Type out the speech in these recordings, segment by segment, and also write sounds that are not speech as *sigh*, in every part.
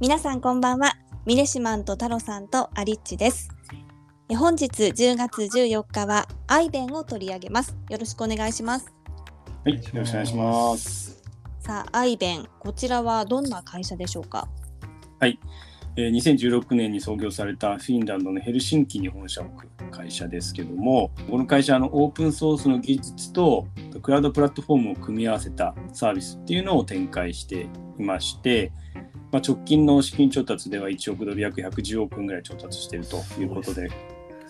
皆さんこんばんは。ミレシマンと太郎さんとアリッチです。え本日10月14日はアイベンを取り上げます。よろしくお願いします。はい、よろしくお願いします。さあアイベンこちらはどんな会社でしょうか？はい、えー2016年に創業されたフィンランドのヘルシンキに本社を置く会社ですけども、この会社はあのオープンソースの技術とクラウドプラットフォームを組み合わせたサービスっていうのを展開していまして、まあ、直近の資金調達では1億ドル約110億円ぐらい調達しているということで、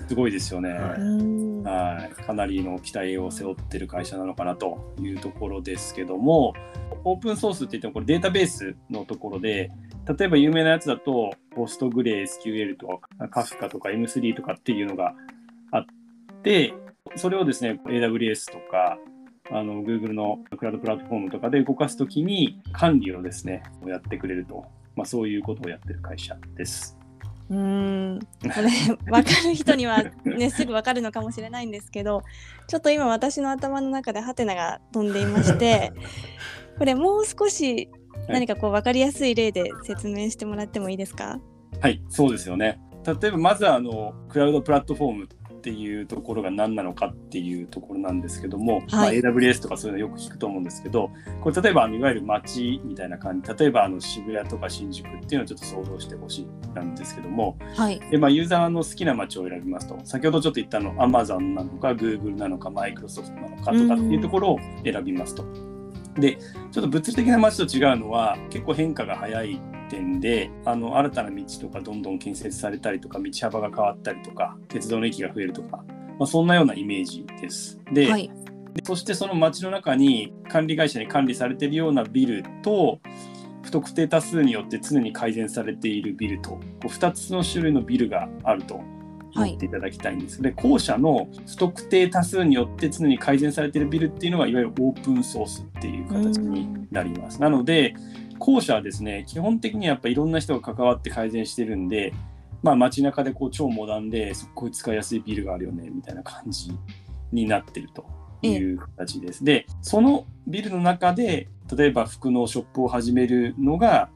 すごいですよね。はい、かなりの期待を背負ってる会社なのかなというところですけども、オープンソースって言ってもこれデータベースのところで、例えば有名なやつだと、ポストグレー SQL とか、カフカとか M3 とかっていうのがあって、それをですね、AWS とか、あの Google のクラウドプラットフォームとかで動かすときに管理をですね、やってくれると、まあ、そういうことをやってる会社です。うーんこれ分かる人にはね *laughs* すぐ分かるのかもしれないんですけどちょっと今私の頭の中でハテナが飛んでいまして *laughs* これもう少し何かこう分かりやすい例で説明してもらってもいいですか？はい、そうですよね。例えばまずはあのクラウドプラットフォームっていうところが何なのかっていうところなんですけども、はいまあ、AWS とかそういうのよく聞くと思うんですけどこれ例えばいわゆる街みたいな感じ例えばあの渋谷とか新宿っていうのをちょっと想像してほしいなんですけどもはいで、まあ、ユーザーの好きな街を選びますと先ほどちょっと言ったの Amazon なのか Google なのか Microsoft なのかとかっていうところを選びますと。でちょっと物理的な街と違うのは結構変化が早い点であの新たな道とかどんどん建設されたりとか道幅が変わったりとか鉄道の駅が増えるとか、まあ、そんなようなイメージです。で,、はいでそしてその街の中に管理会社に管理されているようなビルと不特定多数によって常に改善されているビルとこう2つの種類のビルがあると思っていただきたいんです。で後者の不特定多数によって常に改善されているビルっていうのがいわゆるオープンソースっていう形になります。なので後者はですね基本的にやっぱいろんな人が関わって改善してるんで、まあ、街中でこう超モダンですっごい使いやすいビルがあるよねみたいな感じになってるという形です。でそのビルの中で例えば服のショップを始めるのが、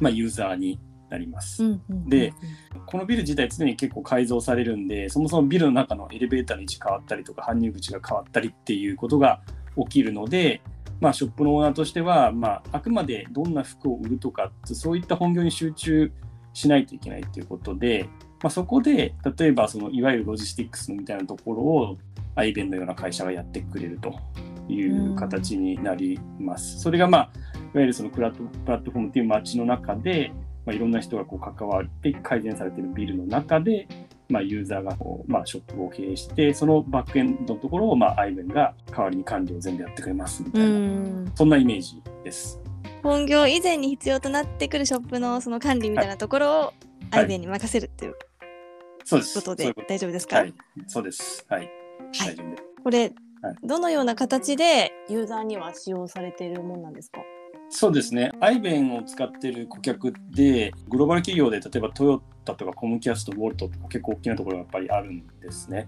まあ、ユーザーになります。でこのビル自体常に結構改造されるんでそもそもビルの中のエレベーターの位置変わったりとか搬入口が変わったりっていうことが起きるので、まあ、ショップのオーナーとしては、まあ、あくまでどんな服を売るとかそういった本業に集中しないといけないということで、まあ、そこで例えばそのいわゆるロジスティックスみたいなところをアイベンのような会社がやってくれるという形になります。それが、まあ、いわゆるそのクラットプラットフォームっていう街の中で、まあ、いろんな人がこう関わって改善されているビルの中で、まあ、ユーザーがこう、まあ、ショップを経営してそのバックエンドのところを、まあ、アイベンが代わりに管理を全部やってくれますみたういな、んそんなイメージです。本業以前に必要となってくるショップのその管理みたいなところをアイベンに任せるっていうそうです。ことで大丈夫ですか、とはい、そうです。はい。はい大丈夫です。これ、はいどのような形でユーザーには使用されているものなんですか？そうですね。アイベンを使っている顧客で、グローバル企業で例えばトヨタとかコムキャスト、ウォルトとか結構大きなところがやっぱりあるんですね。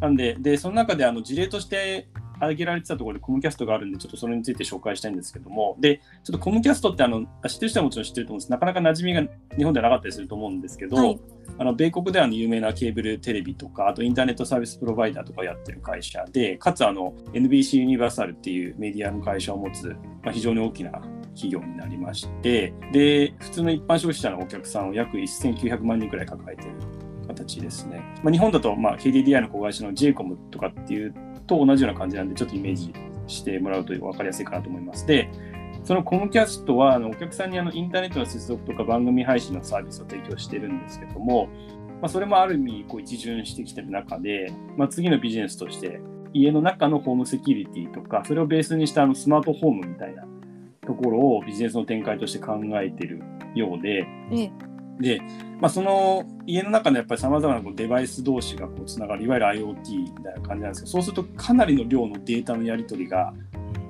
なんで、でその中であの事例として挙げられてたところでコムキャストがあるんで、ちょっとそれについて紹介したいんですけども、で、ちょっとコムキャストってあの知ってる人はもちろん知ってると思うんです。なかなか馴染みが日本ではなかったりすると思うんですけど、はい。あの米国では有名なケーブルテレビとか、あとインターネットサービスプロバイダーとかをやってる会社で、かつあの NBC ユニバーサルっていうメディアの会社を持つ、まあ、非常に大きな企業になりまして、で、普通の一般消費者のお客さんを約1900万人くらい抱えている形ですね。まあ、日本だと、まあ、KDDI の子会社の JCOM とかっていうと同じような感じなんで、ちょっとイメージしてもらうと分かりやすいかなと思います。で、そのコムキャストはあのお客さんにあのインターネットの接続とか番組配信のサービスを提供してるんですけども、まあ、それもある意味こう一巡してきてる中で、まあ、次のビジネスとして家の中のホームセキュリティとかそれをベースにしたあのスマートホームみたいなところをビジネスの展開として考えてるようでで、まあ、その家の中のやっぱりさまざまなこうデバイス同士がこうつながるいわゆる IoT みたいな感じなんですけどそうするとかなりの量のデータのやり取りが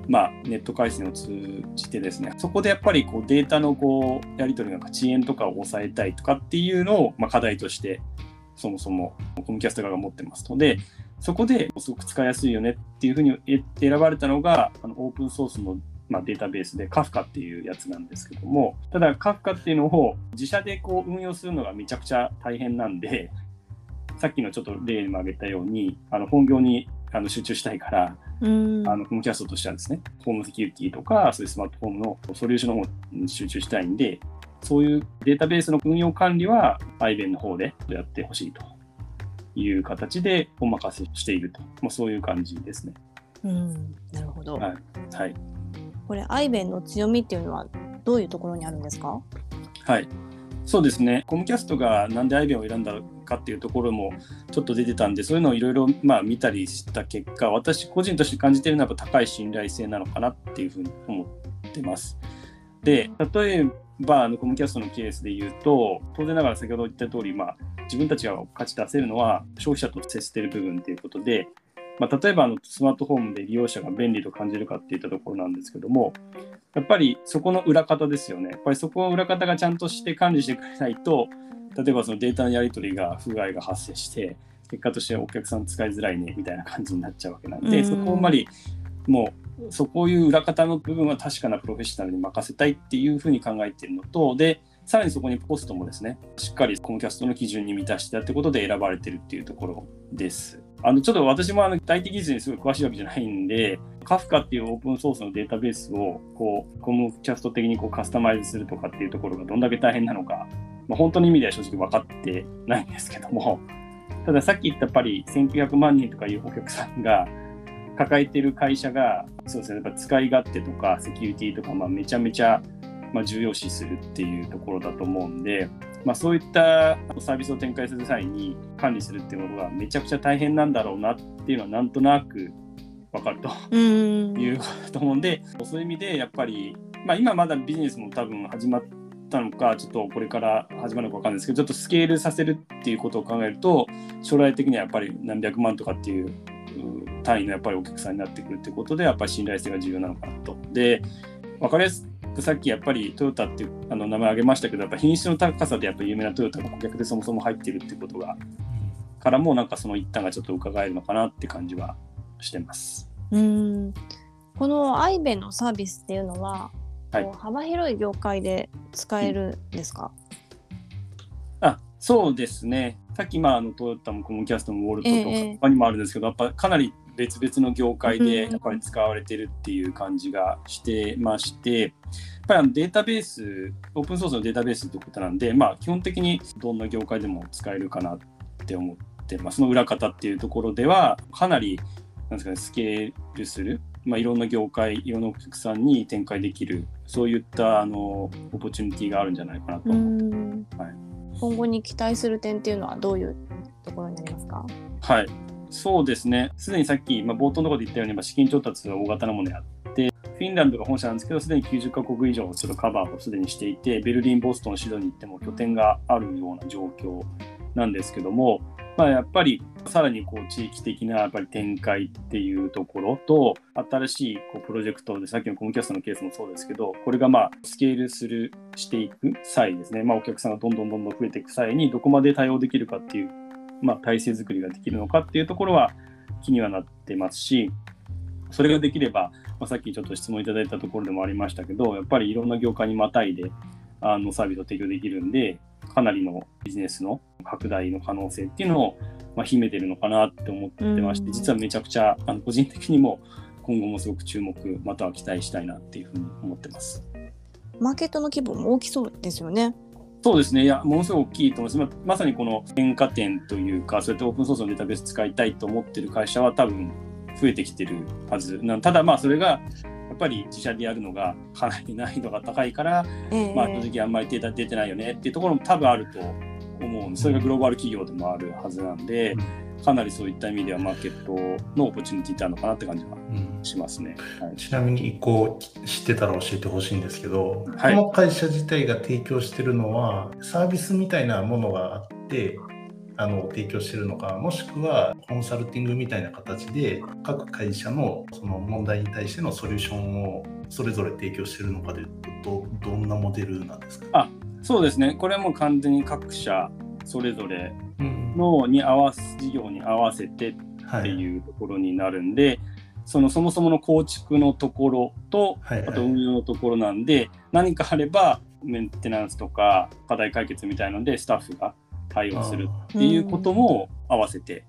まあ、ネット回線を通じてですねそこでやっぱりこうデータのこうやり取りの遅延とかを抑えたいとかっていうのを、まあ、課題としてそもそもコムキャスト側が持ってます。のでそこですごく使いやすいよねっていうふうに選ばれたのがあのオープンソースのまあ、データベースで Kafka っていうやつなんですけども、ただ Kafka っていうのを自社でこう運用するのがめちゃくちゃ大変なんで、さっきのちょっと例にも挙げたように、あの本業にあの集中したいから、うんあのコムキャストとしてはですね、ホームセキュリティとか、そういうスマートフォームのソリューションの方に集中したいんで、そういうデータベースの運用管理は iBen の方でやってほしいという形でお任せしていると、まあ、そういう感じですね。うん、なるほど。はい。はい。これアイベンの強みっていうのはどういうところにあるんですか？はい。そうですね。コムキャストがなんで iBen を選んだかっていうところもちょっと出てたんで、そういうのをいろいろまあ見たりした結果、私個人として感じているのはやっぱ高い信頼性なのかなっていうふうに思ってます。で、例えばあのコムキャストのケースで言うと、当然ながら先ほど言った通り、まあ自分たちが価値出せるのは消費者と接している部分ということで、まあ、例えばあのスマートフォームで利用者が便利と感じるかっていったところなんですけども、やっぱりそこの裏方ですよね。やっぱりそこの裏方がちゃんとして管理してくれないと、例えばそのデータのやり取りが不具合が発生して、結果としてお客さん使いづらいねみたいな感じになっちゃうわけなんで、うんそこをあんまりもう、そこういう裏方の部分は確かなプロフェッショナルに任せたいっていうふうに考えているのと、で、さらにそこにポストもですね、しっかりコムキャストの基準に満たしてたってことで選ばれてるっていうところです。あのちょっと私もあの具体技術にすごい詳しいわけじゃないんで、カフカっていうオープンソースのデータベースをこうコムキャスト的にこうカスタマイズするとかっていうところがどんだけ大変なのか、まあ、本当の意味では正直分かってないんですけども、*laughs* たださっき言ったやっぱり1900万人とかいうお客さんが抱えてる会社が、そうですね、やっぱ使い勝手とかセキュリティとか、まあ、めちゃめちゃまあ重要視するっていうところだと思うんで、まあ、そういったサービスを展開する際に管理するっていうことがめちゃくちゃ大変なんだろうなっていうのはなんとなく分かるとうん。いうことと思うんで、そういう意味でやっぱり、まあ、今まだビジネスも多分始まったのかちょっとこれから始まるのか分かんないですけどちょっとスケールさせるっていうことを考えると将来的にはやっぱり何百万とかっていうう単位のやっぱりお客さんになってくるっていうことでやっぱり信頼性が重要なのかなと。で分かりやすくさっきやっぱりトヨタっていうあの名前挙げましたけどやっぱ品質の高さでやっぱ有名なトヨタが顧客でそもそも入ってるってことがからもなんかその一端がちょっと伺えるのかなって感じはしてます。うん。このアイベンのサービスっていうのは、はい幅広い業界で使えるんですか？あそうですね。さっき、まあ、あのトヨタもコムキャストもウォルトとかええ他にもあるんですけど、やっぱかなり別々の業界でうんやっぱり使われてるっていう感じがしてまして、やっぱりあのデータベース、オープンソースのデータベースということなんで、まあ、基本的にどんな業界でも使えるかなって思ってます。その裏方っていうところでは、かなりなんですかね、スケールする、まあ、いろんな業界、いろんなお客さんに展開できる、そういったあのオポチュニティがあるんじゃないかなとう思ってん。はい今後に期待する点っていうのはどういうところになりますか？はい、そうですね、すでにさっき、まあ、冒頭のところで言ったように、まあ資金調達は大型なものやって、フィンランドが本社なんですけど、すでに90カ国以上ちょっとカバーをすでにしていて、ベルリン、ボストン、シドニー行っても拠点があるような状況なんですけども、まあ、やっぱりさらにこう地域的なやっぱり展開っていうところと、新しいこうプロジェクトで、さっきのコムキャストのケースもそうですけど、これがまあスケールする、していく際ですね、まあ、お客さんがどんどんどんどん増えていく際に、どこまで対応できるかっていうまあ、体制作りができるのかっていうところは気にはなってますし、それができれば、まあ、さっきちょっと質問いただいたところでもありましたけど、やっぱりいろんな業界にまたいであのサービスを提供できるんで、かなりのビジネスの拡大の可能性っていうのを、まあ、秘めてるのかなって思ってまして、うん実はめちゃくちゃあの個人的にも今後もすごく注目、または期待したいなっていうふうに思ってます。マーケットの規模も大きそうですよね。そうですね、いや、ものすごく大きいと思います。ままさにこの変化点というか、そうやってオープンソースのデータベース使いたいと思ってる会社は多分増えてきてるはず。なただまあそれがやっぱり自社でやるのがかなり難易度が高いから、ええ。まあ正直あんまりデータ出てないよねっていうところも多分あると思うそれがグローバル企業でもあるはずなんで、かなりそういった意味ではマーケットのオポチュニティってあるのかなって感じはうんしますね。はい、ちなみに一個知ってたら教えてほしいんですけど、はい。この会社自体が提供してるのはサービスみたいなものがあってあの提供してるのかもしくはコンサルティングみたいな形で各会社のその問題に対してのソリューションをそれぞれ提供してるのかでどどんなモデルなんですか、あそうですね、これはもう完全に各社それぞれうん。のに合わす事業に合わせてはっていうところになるんで、そのそもそもの構築のところと、はいはいあと運用のところなんで、何かあればメンテナンスとか課題解決みたいのでスタッフが対応するっていうことも合わせて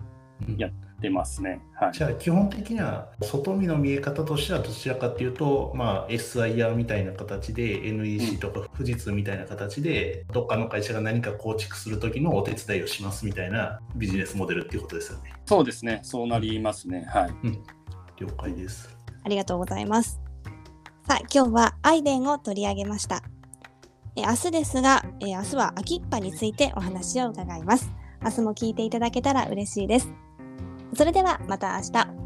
うんやってますね。はい。じゃあ基本的には外見の見え方としてはどちらかというと、まあ、SIR みたいな形で NEC とか富士通みたいな形でどっかの会社が何か構築する時のお手伝いをしますみたいなビジネスモデルっていうことですよね。そうですね。そうなりますね。はい。了解です。ありがとうございます。さあ、今日はアイデンを取り上げました。え明日ですが、え明日は秋っぱについてお話を伺います。明日も聞いていただけたら嬉しいです。それではまた明日。